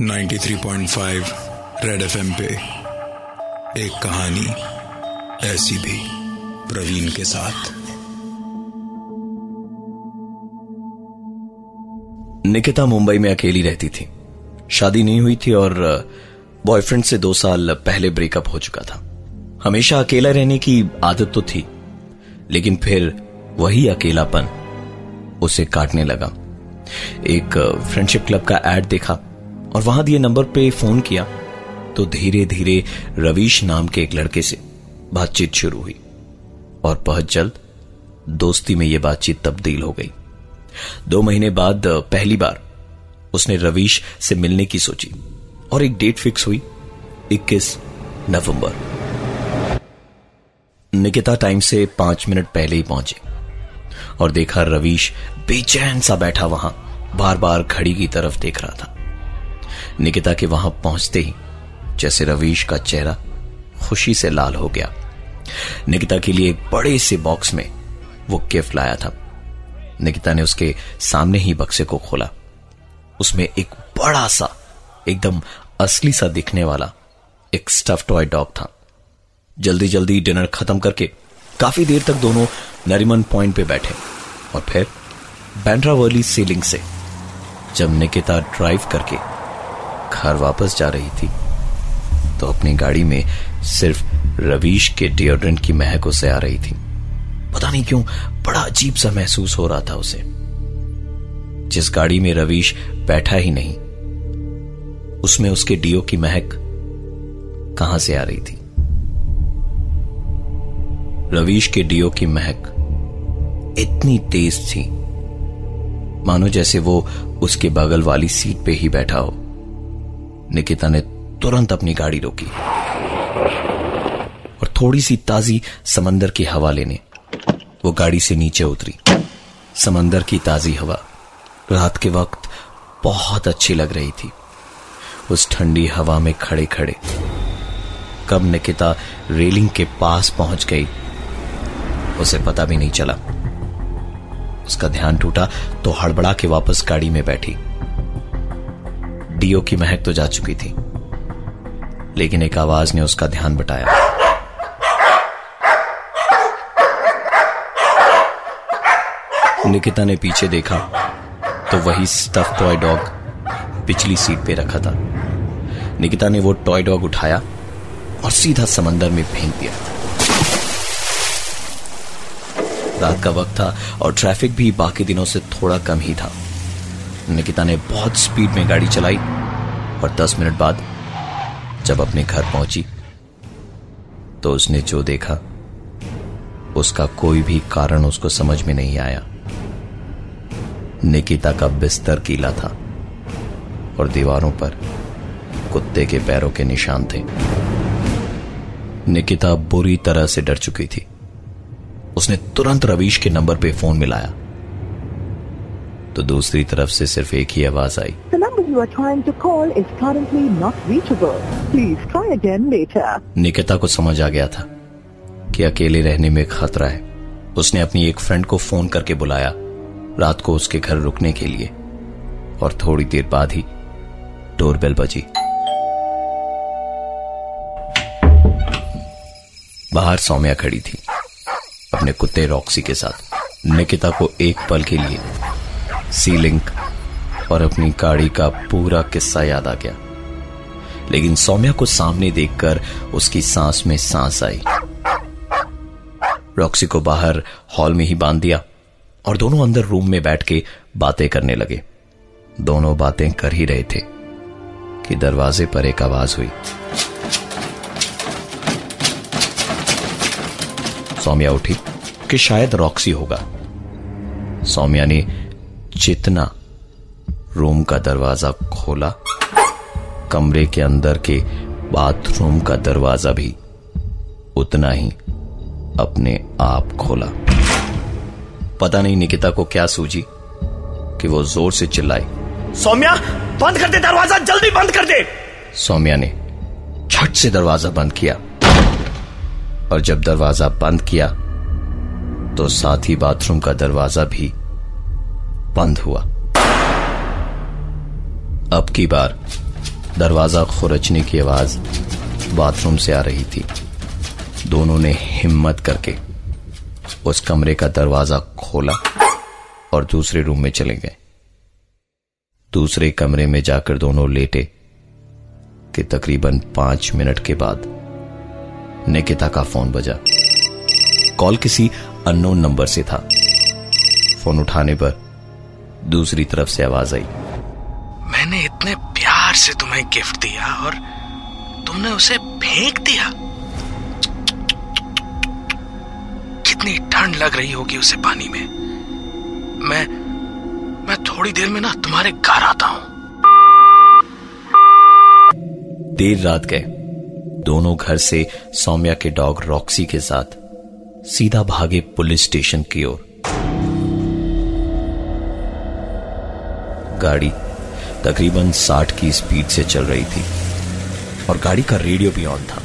93.5 red FM पे एक कहानी ऐसी भी प्रवीण के साथ। निकिता मुंबई में अकेली रहती थी। शादी नहीं हुई थी और बॉयफ्रेंड से दो साल पहले ब्रेकअप हो चुका था। हमेशा अकेला रहने की आदत तो थी, लेकिन फिर वही अकेलापन उसे काटने लगा। एक फ्रेंडशिप क्लब का एड देखा और वहाँ दिए नंबर पे फ़ोन किया। तो धीरे धीरे रवीश नाम के एक लड़के से बातचीत शुरू हुई और बहुत जल्द दोस्ती में यह बातचीत तब्दील हो गई। दो महीने बाद पहली बार उसने रवीश से मिलने की सोची और एक डेट फिक्स हुई 21 नवंबर। निकिता टाइम से पाँच मिनट पहले ही पहुँचे। और देखा रवीश बेचैन सा बैठा वहाँ बार बार घड़ी की तरफ़ देख रहा था। निकिता के वहाँ पहुँचते ही, जैसे रवीश का चेहरा खुशी से लाल हो गया। निकिता के लिए एक बड़े से बॉक्स में वो गिफ्ट लाया था। निकिता ने उसके सामने ही बक्से को खोला। उसमें एक बड़ा सा, एकदम असली सा दिखने वाला एक स्टफ़ टॉय डॉग था। जल्दी जल्दी डिनर खत्म करके काफ़ी देर तक दोनों नरीमन पॉइंट पे बैठे और फिर बैंड्रावर्ली सीलिंग से जब निकिता ड्राइव करके घर वापस जा रही थी तो अपनी गाड़ी में सिर्फ़ रवीश के डिओड्रेंट की महक उसे आ रही थी। पता नहीं क्यों बड़ा अजीब सा महसूस हो रहा था उसे। जिस गाड़ी में रवीश बैठा ही नहीं, उसमें उसके डीओ की महक कहाँ से आ रही थी? रवीश के डीओ की महक इतनी तेज थी। मानो जैसे वो उसके बगल वाली सीट पे ही बैठा हो। निकिता ने तुरंत अपनी गाड़ी रोकी और थोड़ी सी ताजी समंदर की हवा लेने, वो गाड़ी से नीचे उतरी। समंदर की ताजी हवा रात के वक्त बहुत अच्छी लग रही थी। उस ठंडी हवा में खड़े खड़े कब निकिता रेलिंग के पास पहुँच गई उसे पता भी नहीं चला। उसका ध्यान टूटा तो हड़बड़ा के वापस गाड़ी में बैठी। डीओ की महक तो जा चुकी थी, लेकिन एक आवाज़ ने उसका ध्यान बटाया। निकिता ने पीछे देखा तो वही स्टफ़ टॉय डॉग पिछली सीट पे रखा था। निकिता ने वो टॉय डॉग उठाया और सीधा समंदर में फेंक दिया। रात का वक्त था और ट्रैफ़िक भी बाकी दिनों से थोड़ा कम ही था। निकिता ने बहुत स्पीड में गाड़ी चलाई और दस मिनट बाद जब अपने घर पहुँची तो उसने जो देखा, उसका कोई भी कारण उसको समझ में नहीं आया। निकिता का बिस्तर कीला था और दीवारों पर कुत्ते के पैरों के निशान थे। निकिता बुरी तरह से डर चुकी थी। उसने तुरंत रवीश के नंबर पे फ़ोन मिलाया। तो दूसरी तरफ़ से सिर्फ़ एक ही आवाज़ आई। The number you are trying to call is currently not reachable. Please try again later. Nikita को समझ आ गया था कि अकेले रहने में खतरा है। उसने अपनी एक फ्रेंड को फ़ोन करके बुलाया रात को उसके घर रुकने के लिए। और थोड़ी देर बाद ही डोरबेल बजी। बाहर सौम्या खड़ी थी। अपने कुत्ते रॉक्सी के साथ। निकिता को एक पल के लिए सीलिंग और अपनी गाड़ी का पूरा किस्सा याद आ गया। लेकिन सौम्या को सामने देखकर उसकी सांस में सांस आई। रॉक्सी को बाहर हॉल में ही बाँध दिया और दोनों अंदर रूम में बैठ के बातें करने लगे। दोनों बातें कर ही रहे थे कि दरवाजे पर एक आवाज़ हुई। सौम्या उठी कि शायद रॉक्सी होगा। सौम्या ने जितना रूम का दरवाज़ा खोला कमरे के अंदर के बाथरूम का दरवाज़ा भी उतना ही अपने आप खोला। पता नहीं निकिता को क्या सूझी कि वो ज़ोर से चिल्लाई सौम्या बंद कर दे दरवाज़ा जल्दी बंद कर दे। सौम्या ने झट से दरवाज़ा बंद किया। और जब दरवाज़ा बंद किया तो साथ ही बाथरूम का दरवाज़ा भी बंद हुआ। अब की बार दरवाज़ा खुरचने की आवाज़ बाथरूम से आ रही थी। दोनों ने हिम्मत करके उस कमरे का दरवाज़ा खोला और दूसरे रूम में चले गए। दूसरे कमरे में जाकर दोनों लेटे कि तकरीबन पाँच मिनट के बाद निकिता का फ़ोन बजा। कॉल किसी अननोन नंबर से था। फ़ोन उठाने पर दूसरी तरफ़ से आवाज़ आई। मैंने इतने प्यार से तुम्हें गिफ्ट दिया और तुमने उसे फेंक दिया। कितनी ठंड लग रही होगी उसे पानी में। मैं मैं थोड़ी देर में ना तुम्हारे घर आता हूँ। देर रात गए। दोनों घर से सौम्या के डॉग रॉक्सी के साथ सीधा भागे पुलिस स्टेशन की ओर। गाड़ी तकरीबन 60 की स्पीड से चल रही थी और गाड़ी का रेडियो भी ऑन था।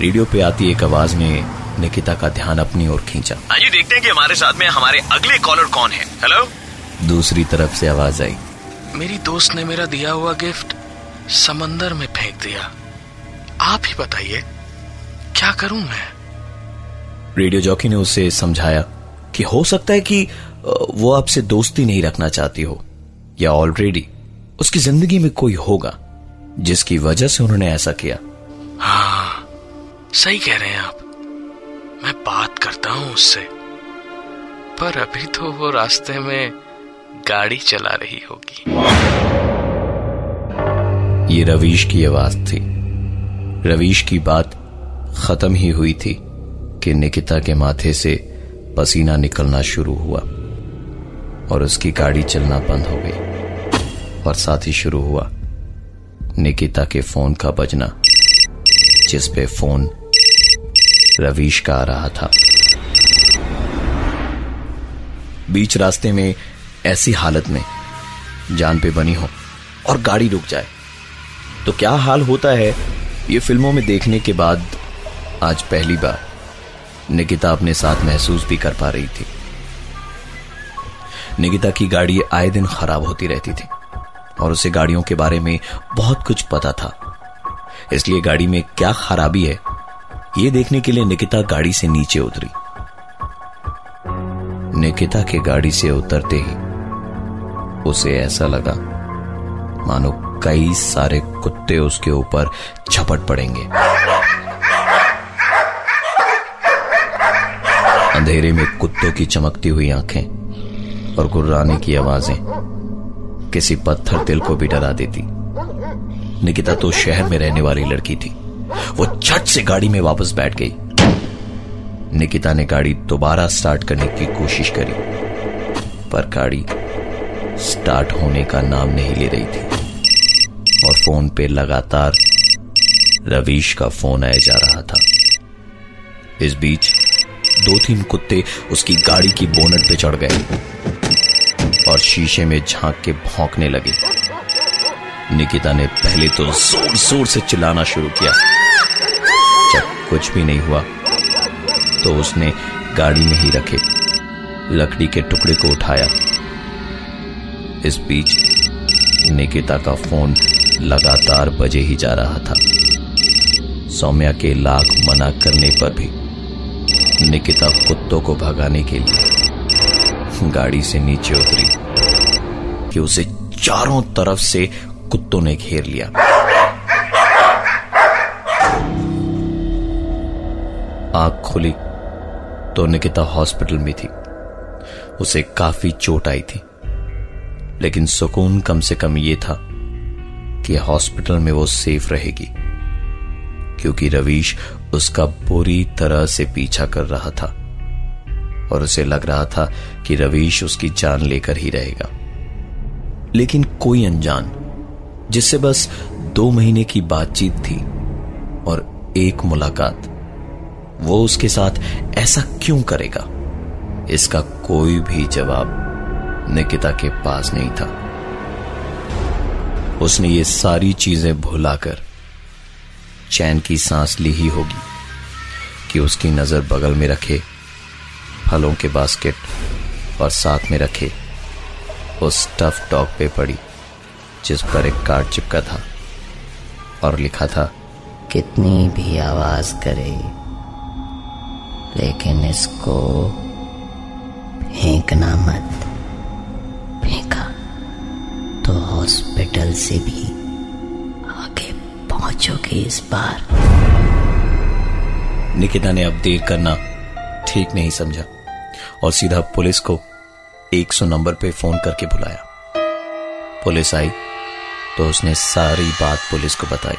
रेडियो पे आती एक आवाज़ ने निकिता का ध्यान अपनी ओर खींचा। आइए देखते हैं कि हमारे साथ में हमारे अगले कॉलर कौन है। हेलो दूसरी तरफ़ से आवाज़ आई। मेरी दोस्त ने मेरा दिया हुआ गिफ्ट समंदर में फेंक दिया। आप ही बताइए क्या करूँ मैं? रेडियो जॉकी ने उसे समझाया कि हो सकता है कि वो आपसे दोस्ती नहीं रखना चाहती हो या ऑलरेडी उसकी ज़िंदगी में कोई होगा जिसकी वजह से उन्होंने ऐसा किया। हाँ सही कह रहे हैं आप। मैं बात करता हूँ उससे। पर अभी तो वो रास्ते में गाड़ी चला रही होगी। ये रवीश की आवाज़ थी। रवीश की बात खत्म ही हुई थी कि निकिता के माथे से पसीना निकलना शुरू हुआ और उसकी गाड़ी चलना बंद हो गई और साथ ही शुरू हुआ निकिता के फ़ोन का बजना, जिस पे फ़ोन रवीश का आ रहा था। बीच रास्ते में ऐसी हालत में जान पे बनी हो और गाड़ी रुक जाए। तो क्या हाल होता है? ये फ़िल्मों में देखने के बाद आज पहली बार निकिता अपने साथ महसूस भी कर पा रही थी। निकिता की गाड़ी आए दिन खराब होती रहती थी और उसे गाड़ियों के बारे में बहुत कुछ पता था। इसलिए गाड़ी में क्या खराबी है, ये देखने के लिए निकिता गाड़ी से नीचे उतरी। निकिता के गाड़ी से उतरते ही उसे ऐसा लगा, मानो कई सारे कुत्ते उसके ऊपर झपट पड़ेंगे। अंधेरे में कुत्तों की चमकती हुई आँखें और गुर्राने की आवाज़ें। किसी पत्थर दिल को भी डरा देती। निकिता तो शहर में रहने वाली लड़की थी। वो झट से गाड़ी में वापस बैठ गई। निकिता ने गाड़ी दोबारा स्टार्ट करने की कोशिश करी, पर गाड़ी स्टार्ट होने का नाम नहीं ले रही थी। और फ़ोन पे लगातार रवीश का फ़ोन आया जा रहा था। इस बीच दो तीन कुत्ते उसकी गाड़ी की बोनट पे चढ़ गए और शीशे में झाँक के भौंकने लगे। निकिता ने पहले तो ज़ोर ज़ोर से चिल्लाना शुरू किया। जब कुछ भी नहीं हुआ तो उसने गाड़ी में ही रखे, लकड़ी के टुकड़े को उठाया। इस बीच निकिता का फ़ोन लगातार बजे ही जा रहा था। सौम्या के लाख मना करने पर भी निकिता कुत्तों को भगाने के लिए गाड़ी से नीचे उतरी कि उसे चारों तरफ़ से कुत्तों ने घेर लिया। आँख खुली तो निकिता हॉस्पिटल में थी। उसे काफ़ी चोट आई थी, लेकिन सुकून कम से कम यह था कि हॉस्पिटल में वो सेफ़ रहेगी, क्योंकि रवीश उसका बुरी तरह से पीछा कर रहा था और उसे लग रहा था कि रवीश उसकी जान लेकर ही रहेगा। लेकिन कोई अनजान, जिससे बस दो महीने की बातचीत थी और एक मुलाकात, वो उसके साथ ऐसा क्यों करेगा? इसका कोई भी जवाब निकिता के पास नहीं था। उसने ये सारी चीज़ें भुलाकर चैन की सांस ली ही होगी कि उसकी नज़र बगल में रखे, फलों के बास्केट और साथ में रखे उस टफ टॉक पे पड़ी, जिस पर एक कार्ड चिपका था और लिखा था, कितनी भी आवाज़ करे, लेकिन इसको फेंकना मत। हॉस्पिटल से भी आगे पहुंचोगे इस बार। निकिता ने अब देर करना ठीक नहीं समझा और सीधा पुलिस को 100 नंबर पे फ़ोन करके बुलाया। पुलिस आई तो उसने सारी बात पुलिस को बताई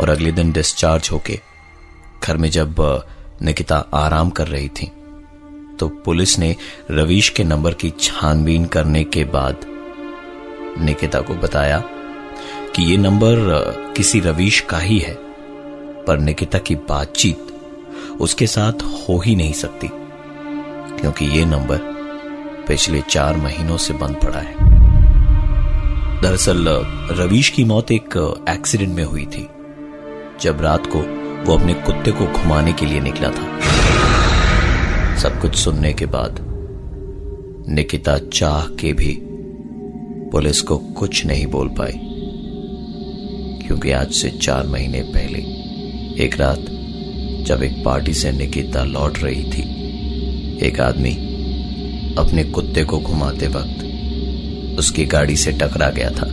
और अगले दिन डिस्चार्ज होके घर में जब निकिता आराम कर रही थी तो पुलिस ने रवीश के नंबर की छानबीन करने के बाद निकिता को बताया कि ये नंबर किसी रवीश का ही है, पर निकिता की बातचीत उसके साथ हो ही नहीं सकती, क्योंकि ये नंबर पिछले चार महीनों से बंद पड़ा है। दरअसल रवीश की मौत एक एक्सीडेंट में हुई थी, जब रात को वो अपने कुत्ते को घुमाने के लिए निकला था। सब कुछ सुनने के बाद निकिता चाह के भी पुलिस को कुछ नहीं बोल पाई, क्योंकि आज से चार महीने पहले, एक रात, जब एक पार्टी से निकिता लौट रही थी, एक आदमी अपने कुत्ते को घुमाते वक्त उसकी गाड़ी से टकरा गया था।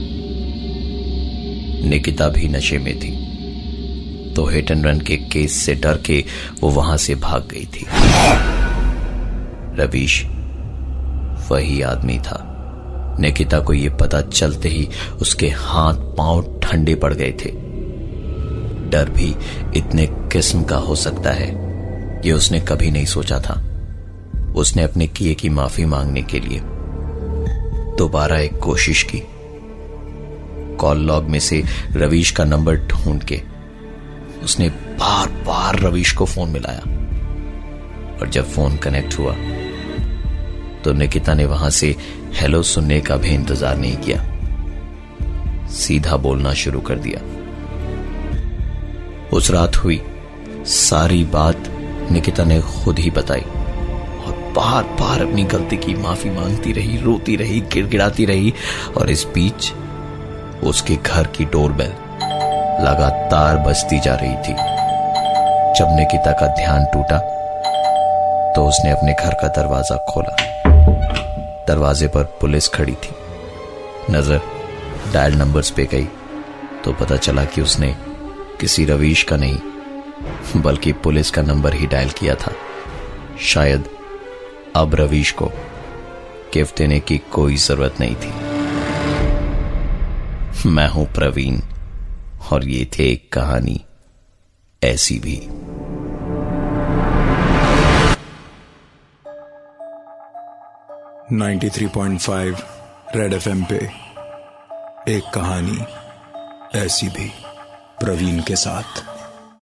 निकिता भी नशे में थी तो हिट एंड रन के केस से डर के वो वहाँ से भाग गई थी। रवीश वही आदमी था। निकिता को यह पता चलते ही उसके हाथ पाँव ठंडे पड़ गए थे। डर भी इतने किस्म का हो सकता है, ये उसने कभी नहीं सोचा था। उसने अपने किए की माफ़ी मांगने के लिए दोबारा एक कोशिश की। कॉल लॉग में से रवीश का नंबर ढूंढ के उसने बार बार रवीश को फ़ोन मिलाया। और जब फ़ोन कनेक्ट हुआ तो निकिता ने वहाँ से हेलो सुनने का भी इंतज़ार नहीं किया। सीधा बोलना शुरू कर दिया। उस रात हुई। सारी बात निकिता ने खुद ही बताई। और बार बार अपनी गलती की माफ़ी मांगती रही, रोती रही, गिड़गिड़ाती रही और इस बीच उसके घर की डोरबेल लगातार बजती जा रही थी। जब निकिता का ध्यान टूटा तो उसने अपने घर का दरवाज़ा खोला। दरवाजे पर पुलिस खड़ी थी। नज़र डायल नंबर्स पे गई तो पता चला कि उसने किसी रवीश का नहीं, बल्कि पुलिस का नंबर ही डायल किया था। शायद अब रवीश को गिफ्ट देने की कोई ज़रूरत नहीं थी। मैं हूँ प्रवीण, और ये थे एक कहानी ऐसी भी। Ninety three point five Red FM पे एक कहानी ऐसी भी प्रवीण के साथ।